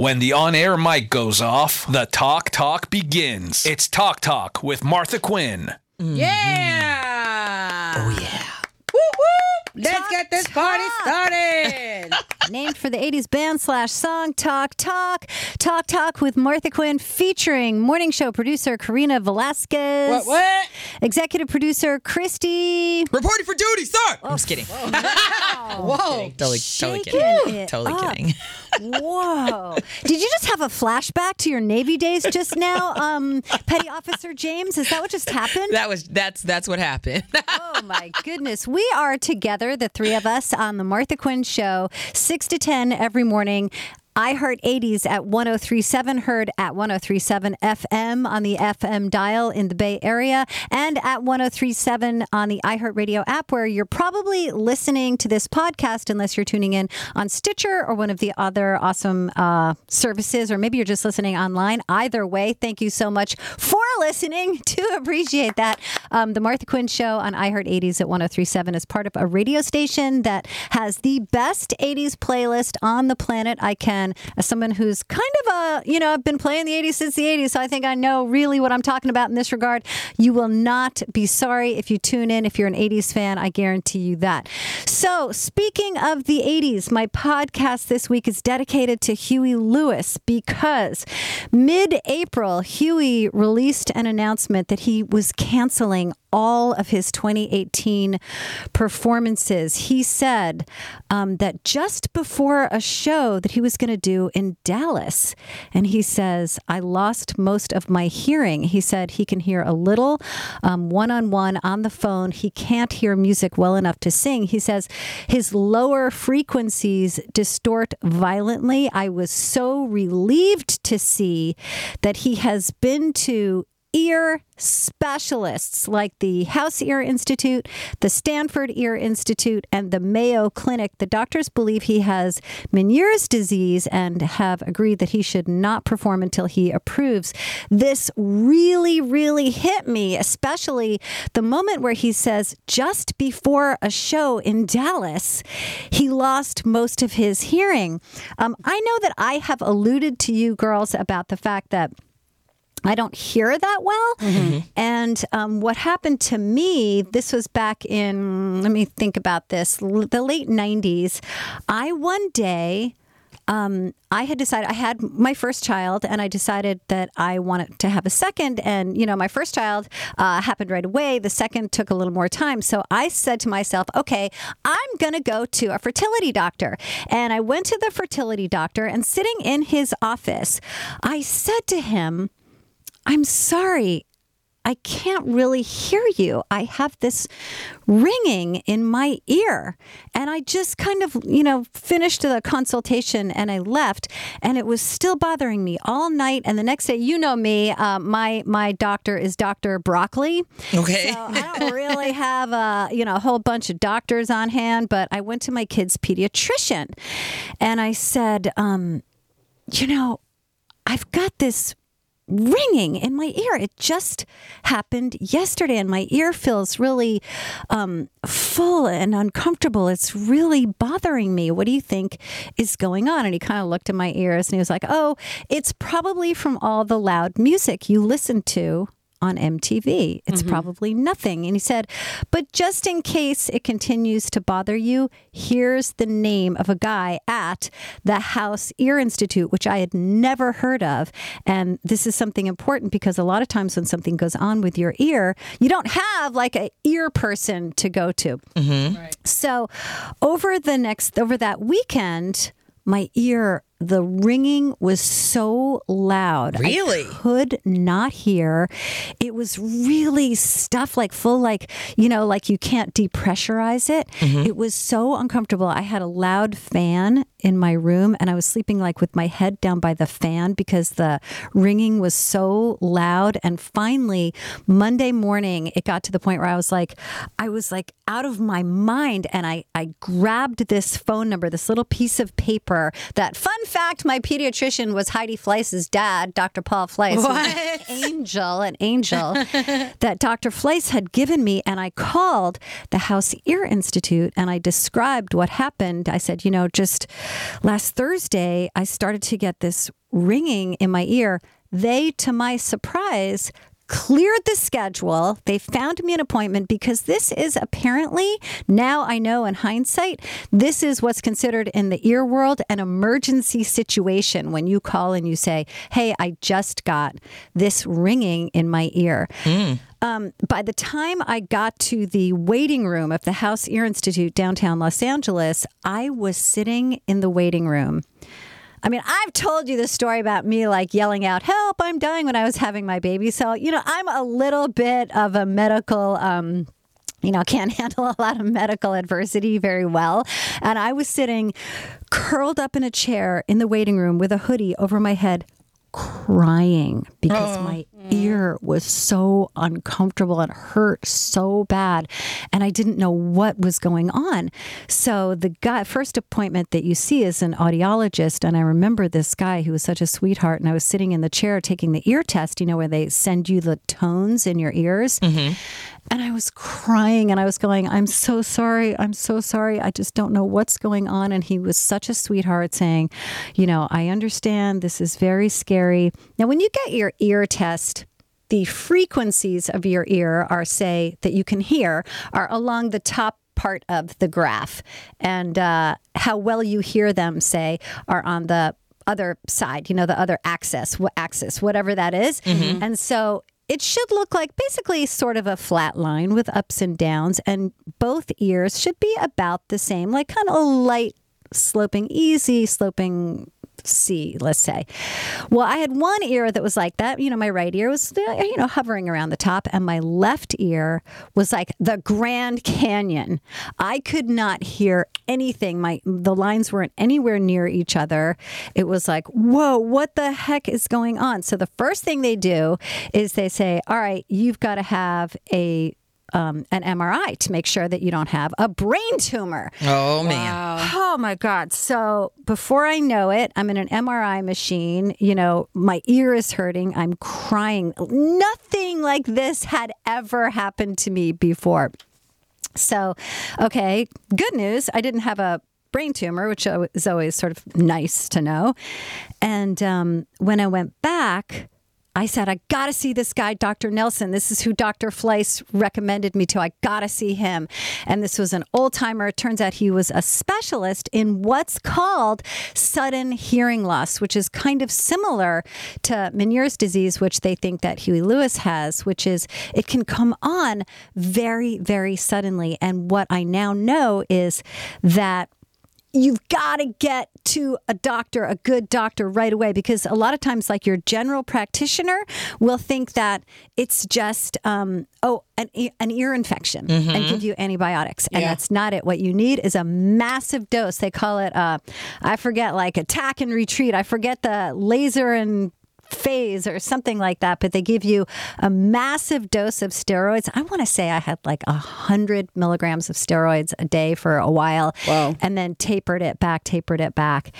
When the on air mic goes off, the talk talk begins. It's Talk Talk with Martha Quinn. Mm-hmm. Yeah. Oh yeah. Woo woo. Let's Talk, get this party started. Named for the 80s band slash song Talk Talk. Talk Talk with Martha Quinn featuring morning show producer Karina Velasquez. what what? Executive producer Christy. Reporting for duty, sir. I'm just kidding. Whoa. Totally, totally kidding. Totally up. kidding. Whoa. Did you just have a flashback to your Navy days just now, um, Petty Officer James? Is that what just happened? That was that's that's what happened. Oh my goodness. We are together, the three of us, on the Martha Quinn Show, 6 to 10 every morning. iHeart 80s at 1037, heard at 1037 FM on the FM dial in the Bay Area, and at 1037 on the iHeartRadio app, where you're probably listening to this podcast, unless you're tuning in on Stitcher or one of the other awesome uh, services, or maybe you're just listening online. Either way, thank you so much for listening. To appreciate that. Um, the Martha Quinn Show on iHeart 80s at 1037 is part of a radio station that has the best 80s playlist on the planet. I can, as someone who's kind of a, you know, I've been playing the 80s since the 80s, so I think I know really what I'm talking about in this regard. You will not be sorry if you tune in. If you're an 80s fan, I guarantee you that. So, speaking of the 80s, my podcast this week is dedicated to Huey Lewis because mid April, Huey released an announcement that he was canceling all of his 2018 performances. He said um, that just before a show that he was going to do in Dallas, and he says, I lost most of my hearing. He said he can hear a little one on one on the phone. He can't hear music well enough to sing. He says his lower frequencies distort violently. I was so relieved to see that he has been to ear specialists like the House Ear Institute, the Stanford Ear Institute, and the Mayo Clinic. The doctors believe he has Meniere's disease and have agreed that he should not perform until he approves. This really, really hit me, especially the moment where he says just before a show in Dallas, he lost most of his hearing. Um, I know that I have alluded to you girls about the fact that. I don't hear that well. And um, what happened to me, this was back in, let me think about this, l- the late 90s. I one day, um, I had decided I had my first child, and I decided that I wanted to have a second. And you know, my first child uh, happened right away. The second took a little more time. So I said to myself, "Okay, I'm going to go to a fertility doctor." And I went to the fertility doctor, and sitting in his office, I said to him, I'm sorry. I can't really hear you. I have this ringing in my ear. And I just kind of, you know, finished the consultation and I left and it was still bothering me all night. And the next day, you know me, uh, my, my doctor is Dr. Broccoli. Okay. So I don't really have a, you know, a whole bunch of doctors on hand, but I went to my kid's pediatrician and I said, um, you know, I've got this ringing in my ear. It just happened yesterday, and my ear feels really um, full and uncomfortable. It's really bothering me. What do you think is going on? And he kind of looked at my ears and he was like, Oh, it's probably from all the loud music you listen to on MTV. It's mm-hmm. probably nothing. And he said, but just in case it continues to bother you, here's the name of a guy at the House Ear Institute, which I had never heard of. And this is something important because a lot of times when something goes on with your ear, you don't have like a ear person to go to. Mm-hmm. So over the next over that weekend, my ear the ringing was so loud. I Really? could not hear. It was really stuff like full, like, you know, like you can't depressurize it. Mm-hmm. It was so uncomfortable. I had a loud fan in my room and I was sleeping like with my head down by the fan because the ringing was so loud. And finally, Monday morning, it got to the point where I was like, I was like out of my mind. And I, I grabbed this phone number, this little piece of paper that, fun fact, my pediatrician was Heidi Fleiss's dad, Dr. Paul Fleiss. who's an angel, an angel that Dr. Fleiss had given me. And I called the House Ear Institute and I described what happened. I said, you know, just last Thursday, I started to get this ringing in my ear. They, to my surprise, cleared the schedule. They found me an appointment because this is apparently, now I know in hindsight, this is what's considered in the ear world an emergency situation when you call and you say, Hey, I just got this ringing in my ear. Um, by the time I got to the waiting room of the House Ear Institute downtown Los Angeles, I was sitting in the waiting room. I mean, I've told you the story about me like yelling out, help, I'm dying when I was having my baby. So, you know, I'm a little bit of a medical, um, you know, can't handle a lot of medical adversity very well. And I was sitting curled up in a chair in the waiting room with a hoodie over my head, crying because oh. my ear was so uncomfortable and hurt so bad and I didn't know what was going on. So the guy first appointment that you see is an audiologist and I remember this guy who was such a sweetheart and I was sitting in the chair taking the ear test, you know where they send you the tones in your ears. Mm-hmm. And I was crying and I was going, I'm so sorry. I'm so sorry. I just don't know what's going on. And he was such a sweetheart saying, You know, I understand this is very scary. Now, when you get your ear test, the frequencies of your ear are, say, that you can hear are along the top part of the graph. And uh, how well you hear them, say, are on the other side, you know, the other axis, axis, whatever that is. And so it should look like basically sort of a flat line with ups and downs, and both ears should be about the same, like kind of a light sloping, easy sloping C, let's say. Well, I had one ear that was like that. You know, my right ear was, uh, you know, hovering around the top, and my left ear was like the Grand Canyon. I could not hear anything. My the lines weren't anywhere near each other. It was like, whoa, what the heck is going on? So the first thing they do is they say, all right, you've got to have a um, an MRI to make sure that you don't have a brain tumor. Oh man. Oh my God. So before I know it, I'm in an MRI machine. You know, my ear is hurting. I'm crying. Nothing like this had ever happened to me before. So, okay, good news. I didn't have a brain tumor, which is always sort of nice to know. And um, when I went back, I said, I got to see this guy, Dr. Nelson. This is who Dr. Fleiss recommended me to. I got to see him. And this was an old timer. It turns out he was a specialist in what's called sudden hearing loss, which is kind of similar to Meniere's disease, which they think that Huey Lewis has, which is it can come on very, very suddenly. And what I now know is that you've got to get to a doctor, a good doctor right away because a lot of times, like your general practitioner will think that it's just, um, oh, an, e- an ear infection and give you antibiotics. And Yeah. that's not it. What you need is a massive dose. They call it, uh, I forget, like attack and retreat. I forget the laser and phase or something like that, but they give you a massive dose of steroids. I want to say I had like a hundred milligrams of steroids a day for a while, Wow. and then tapered it back, tapered it back,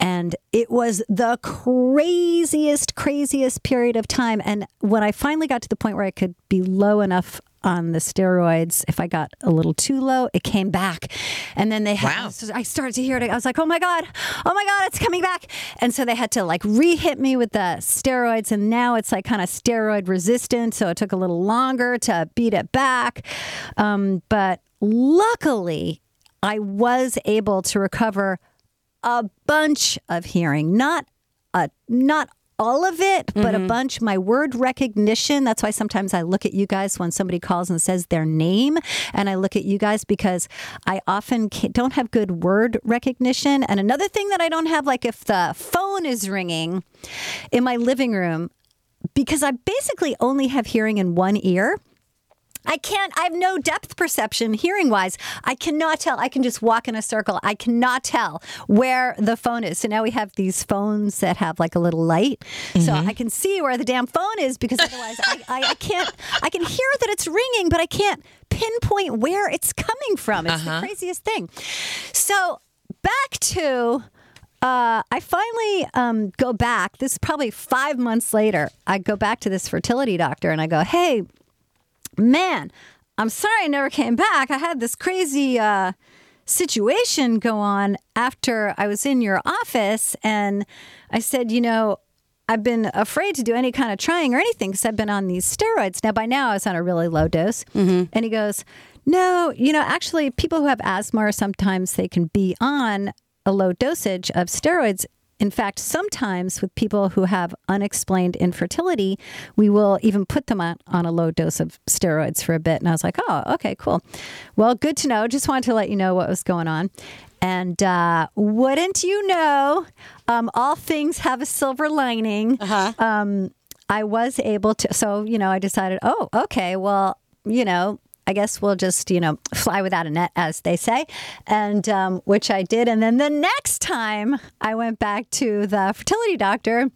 and it was the craziest, craziest period of time. And when I finally got to the point where I could be low enough on the steroids. If I got a little too low, it came back. And then they had, Wow. so I started to hear it. I was like, oh my God, oh my God, it's coming back. And so they had to like re hit me with the steroids. And now it's like kind of steroid resistant. So it took a little longer to beat it back. Um, but luckily, I was able to recover a bunch of hearing, not a not all of it, but a mm-hmm. bunch. My word recognition. That's why sometimes I look at you guys when somebody calls and says their name, and I look at you guys because I often don't have good word recognition. And another thing that I don't have, like if the phone is ringing in my living room, because I basically only have hearing in one ear. I can't, I have no depth perception hearing wise. I cannot tell. I can just walk in a circle. I cannot tell where the phone is. So now we have these phones that have like a little light. So I can see where the damn phone is because otherwise I, I, I can't, I can hear that it's ringing, but I can't pinpoint where it's coming from. It's the craziest thing. So back to uh, I finally um, go back. This is probably five months later. I go back to this fertility doctor and I go, "Hey, man, I'm sorry I never came back. I had this crazy uh, situation go on after I was in your office, and I said, you know." I've been afraid to do any kind of trying or anything because I've been on these steroids. Now, by now, I was on a really low dose. And he goes, No, you know, actually, people who have asthma, sometimes they can be on a low dosage of steroids. In fact, sometimes with people who have unexplained infertility, we will even put them on, on a low dose of steroids for a bit. And I was like, oh, okay, cool. Well, good to know. Just wanted to let you know what was going on. And uh, wouldn't you know, um, all things have a silver lining. Um, I was able to, so, you know, I decided, oh, okay, well, you know, I guess we'll just, you know, fly without a net, as they say, and um, which I did. And then the next time I went back to the fertility doctor,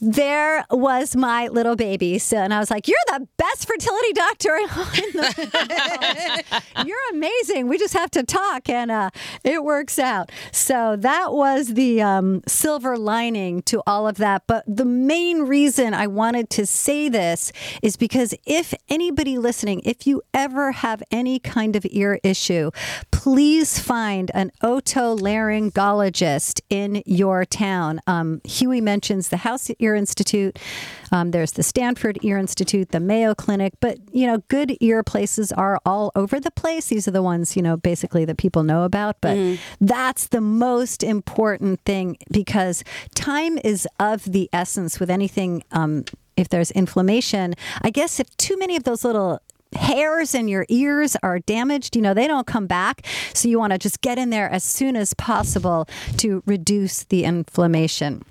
there was my little baby. So, and I was like, "You're the best fertility doctor. You're amazing. We just have to talk, and uh, it works out." So that was the um, silver lining to all of that. But the main reason I wanted to say this is because if anybody listening, if you ever have any kind of ear issue, please find an otolaryngologist in your town. Um, Huey mentions the House Ear Institute. Um, there's the Stanford Ear Institute, the Mayo Clinic, but you know, good ear places are all over the place. These are the ones you know, basically that people know about. But that's the most important thing because time is of the essence with anything. Um, if there's inflammation, I guess if too many of those little hairs in your ears are damaged, you know, they don't come back. So you want to just get in there as soon as possible to reduce the inflammation.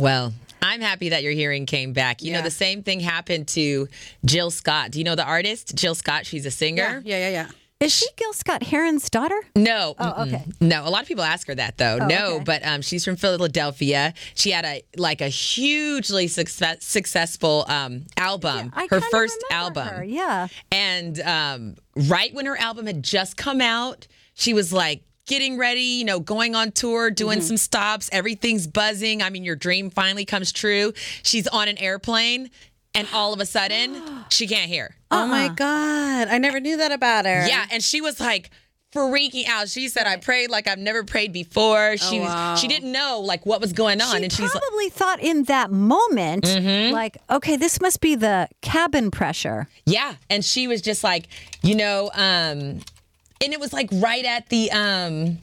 Well, I'm happy that your hearing came back. You know, the same thing happened to Jill Scott. Do you know the artist? Jill Scott, she's a singer. Yeah, yeah, yeah. Is she Gil Scott Heron's daughter? No. Oh, okay. No, a lot of people ask her that though. Oh, no, okay. but um, she's from Philadelphia. She had a like a hugely success, successful um, album. I her first album. her, Yeah. And um, right when her album had just come out, she was like getting ready, you know, going on tour, doing Mm-hmm. some stops. Everything's buzzing. I mean, your dream finally comes true. She's on an airplane, and all of a sudden, she can't hear. Oh my God. I never knew that about her. Yeah, and she was like freaking out. She said, "I prayed like I've never prayed before." She was, wow. she didn't know like what was going on, She and she's like, probably thought in that moment, like, okay, this must be the cabin pressure. Yeah, and she was just like, you know, um, and it was like right at the, um,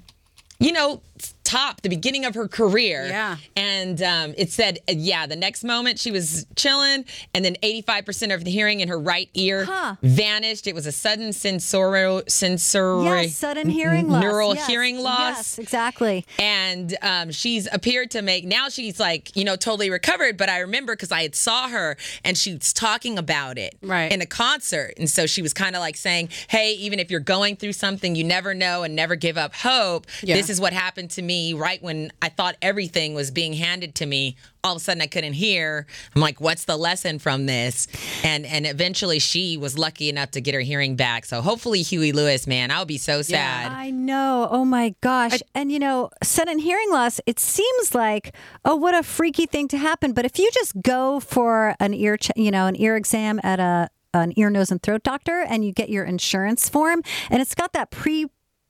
you know, top, the beginning of her career. Yeah. And um, it said, yeah, the next moment she was chilling, and then 85% of the hearing in her right ear Huh. vanished. It was a sudden sensorial, sensory, Yes, sudden hearing loss. neural Yes, hearing loss. Yes, exactly. and um, she's appeared to make now she's like you know totally recovered but i remember because i had saw her and she was talking about it Right. in a concert and so she was kind of like saying hey even if you're going through something you never know and never give up hope Yeah. this is what happened to me right when i thought everything was being handed to me all of a sudden i couldn't hear i'm like what's the lesson from this and and eventually she was lucky enough to get her hearing back so hopefully huey lewis man i would be so sad I know. Oh my gosh. and you know, sudden hearing loss, it seems like, oh, what a freaky thing to happen. But if you just go for an ear, ch- you know, an ear exam at a an ear, nose, and throat doctor, and you get your insurance form, and it's got that pre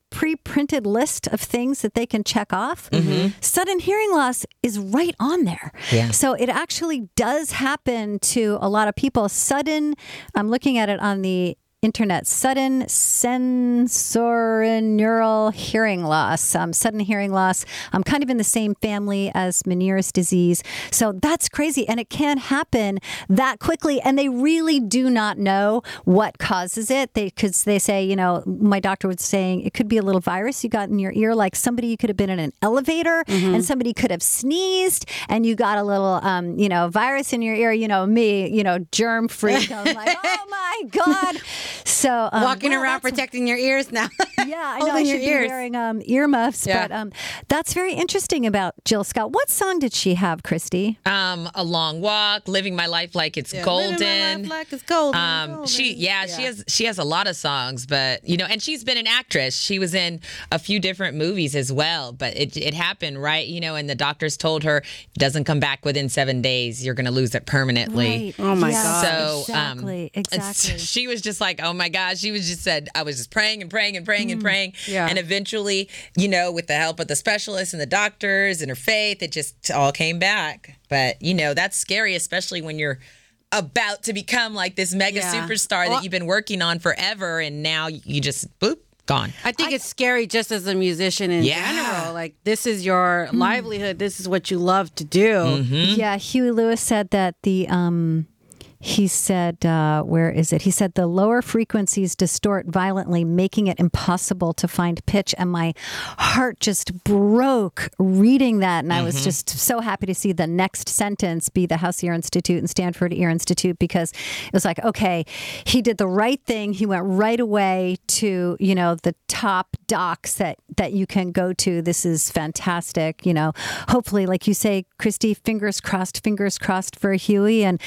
pre-printed list of things that they can check off mm-hmm. sudden hearing loss is right on there. Yeah. so it actually does happen to a lot of people. Sudden i'm looking at it on the internet. Sudden sensorineural hearing loss. Um, sudden hearing loss. I'm kind of in the same family as Meniere's disease. So that's crazy. And it can happen that quickly. And they really do not know what causes it. They Because they say, you know, my doctor was saying it could be a little virus you got in your ear, like somebody you could have been in an elevator and somebody could have sneezed and you got a little, um, you know, virus in your ear. You know, me, you know, germ freak. I'm like, oh my God. So um, Walking wow, around protecting your ears now. yeah, I know I should your be ears. wearing um, earmuffs, Yeah. but um, that's very interesting about Jill Scott. What song did she have, Christy? Um, a long walk, living my life like it's Living my golden. life like it's golden, Um, golden. she yeah, she has she has a lot of songs, but you know, and she's been an actress. She was in a few different movies as well, but it it happened right, you know, and the doctors told her it doesn't come back within seven days. You're going to lose it permanently. Oh my Yes, God. So exactly, um, exactly. she was just like, oh my gosh. She was just said, I was just praying and praying and praying and mm, praying. Yeah. And eventually, you know, with the help of the specialists and the doctors and her faith, it just all came back. But you know, that's scary, especially when you're about to become like this mega Yeah. superstar Well- that you've been working on forever, and now you just boop gone. I think it's scary just as a musician in Yeah. general. Like this is your mm. livelihood. This is what you love to do. Mm-hmm. Yeah, Huey Lewis said that the um he said uh, where is it? He said the lower frequencies distort violently making it impossible to find pitch and my heart just broke reading that and i was just so happy to see the next sentence be the house ear institute and stanford ear institute because it was like okay he did the right thing. He went right away to you know the top docs that that you can go to. This is fantastic you know. Hopefully like you say christy fingers crossed fingers crossed for huey and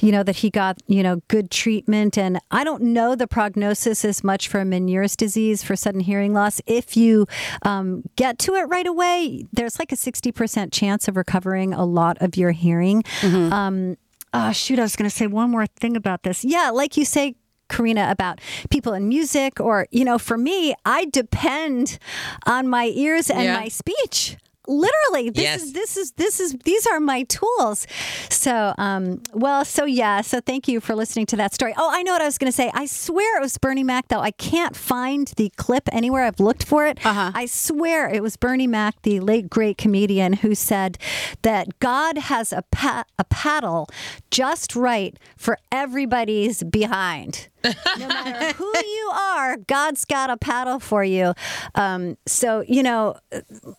you know that he got you know good treatment. And i don't know the prognosis as much for meniere's disease for sudden hearing loss. If you um, get to it right away there's like a 60% chance of recovering a lot of your hearing. Um, oh shoot i was going to say one more thing about this. Yeah like you say Karina, about people in music, or, you know, for me, I depend on my ears and Yeah. my speech. Literally, this Yes. is this is this is these are my tools. So, um, well, so yeah, so thank you for listening to that story. Oh, I know what I was going to say. I swear it was Bernie Mac, though. I can't find the clip anywhere. I've looked for it. Uh-huh. I swear it was Bernie Mac, the late great comedian, who said that God has a pa- a paddle just right for everybody's behind. No matter who you are, God's got a paddle for you. Um, so, you know,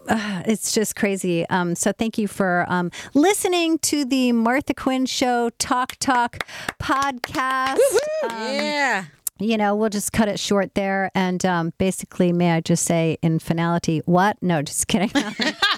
uh, it's just crazy. Um, so, thank you for um, listening to the Martha Quinn Show Talk Talk podcast. Um, yeah. you know, we'll just cut it short there. And um, basically, may I just say in finality, what? No, just kidding.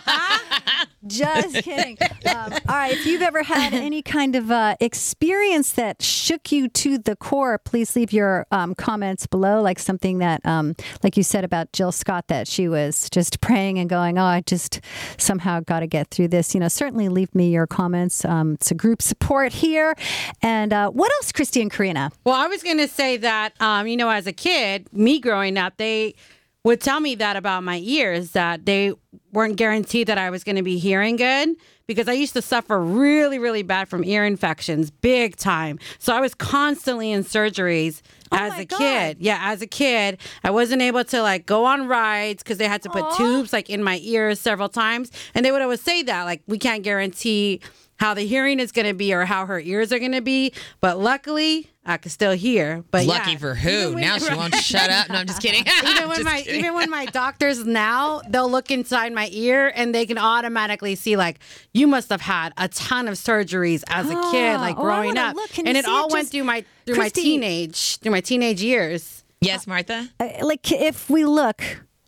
just kidding. Um, all right. If you've ever had any kind of uh, experience that shook you to the core, please leave your um, comments below. Like something that, um, like you said about Jill Scott, that she was just praying and going, oh, I just somehow got to get through this. You know, certainly leave me your comments. Um, it's a group support here. And uh, what else, Christy and Karina? Well, I was going to say that, um, you know, as a kid, me growing up, they would tell me that about my ears, that they weren't guaranteed that I was going to be hearing good because I used to suffer really, really bad from ear infections, big time. So I was constantly in surgeries oh as Oh my a God. kid. Yeah, as a kid, I wasn't able to like go on rides because they had to put tubes like in my ears several times. And they would always say that, like, we can't guarantee how the hearing is going to be or how her ears are going to be. But luckily, I can still hear. But Lucky yeah, for who? when- Now she won't shut up. No, I'm just kidding. even when Just my kidding. even when my doctors now they'll look inside my ear and they can automatically see like you must have had a ton of surgeries as a kid like Oh, growing wanna up look. And it all it? went Just- through my through Christy- my teenage through my teenage years yes, Martha. Uh, like if we look,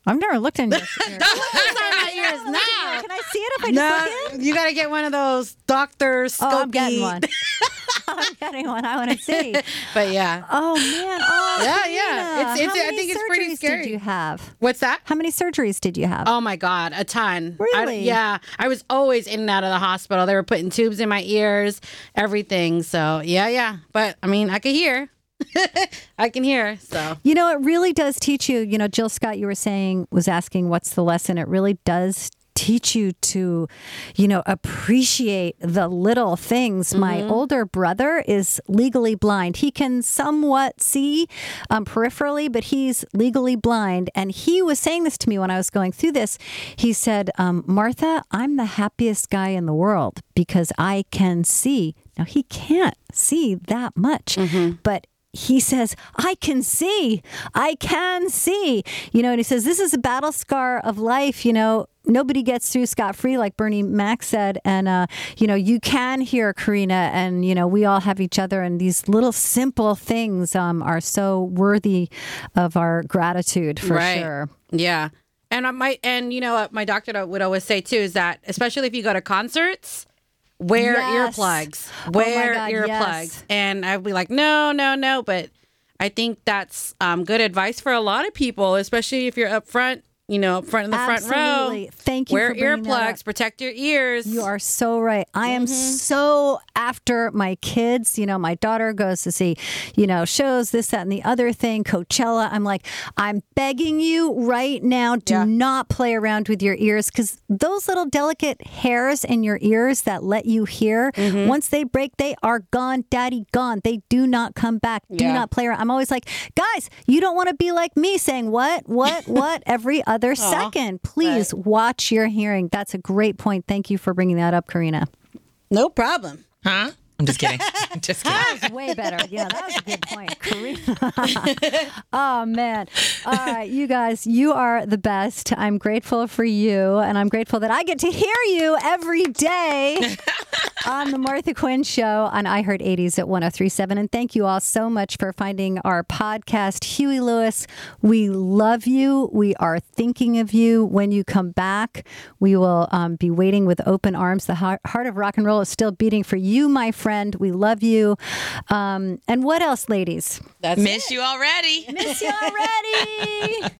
I've never looked in your ear. inside my ears now Can I see it if I just look no in? you got to get one of those doctor scopy Oh, I'm getting one. I'm getting one. I want to see. but yeah Oh man. Oh, Yeah, yeah. It's- it's- How I many think it's pretty surgeries scary. Did you have? what's that How many surgeries did you have? Oh my God, a ton. I- Really? yeah. I was always in and out of the hospital. They were putting tubes in my ears, everything. So, yeah, yeah. But I mean, I could hear. I can hear. So, You know, it really does teach you. You know, Jill Scott, you were saying, was asking, what's the lesson? It really does teach you to, you know, appreciate the little things. My older brother is legally blind. He can somewhat see um, peripherally, but he's legally blind. And he was saying this to me when I was going through this. He said, um, Martha, I'm the happiest guy in the world because I can see. Now, he can't see that much, but he says, I can see. I can see. You know, and he says, this is a battle scar of life. You know, nobody gets through scot free, like Bernie Mac said. And, uh, you know, you can hear Karina, and, you know, we all have each other. And these little simple things um, are so worthy of our gratitude for right. sure. Yeah. And I might, and you know what my doctor would always say too is that especially if you go to concerts, wear Yes. earplugs, Oh wear God, earplugs, yes. and I'd be like, no, no, no. But I think that's um, good advice for a lot of people, especially if you're up front. You know, front in the front Absolutely. row. Thank you Wear for bringing that up. earplugs, protect your ears. You are so right. I am Mm-hmm. so after my kids. You know, my daughter goes to see, you know, shows, this, that, and the other thing, Coachella. I'm like, I'm begging you right now, do Yeah. not play around with your ears because those little delicate hairs in your ears that let you hear, Mm-hmm. once they break, they are gone, daddy, gone. They do not come back. Do Yeah. not play around. I'm always like, guys, you don't want to be like me saying what, what, what every other second. Please watch your hearing. That's a great point. Thank you for bringing that up, Karina. no problem. Huh? I'm just kidding. just kidding. That was way better. Yeah, that was a good point, Karina. oh man! All right, you guys, you are the best. I'm grateful for you, and I'm grateful that I get to hear you every day on the Martha Quinn Show on iHeart 80s at 1037. And thank you all so much for finding our podcast. Huey Lewis, we love you. We are thinking of you. When you come back, we will um, be waiting with open arms. The heart heart of rock and roll is still beating for you, my friend. We love you. Um, and what else, ladies? That's Miss you already. Miss you already.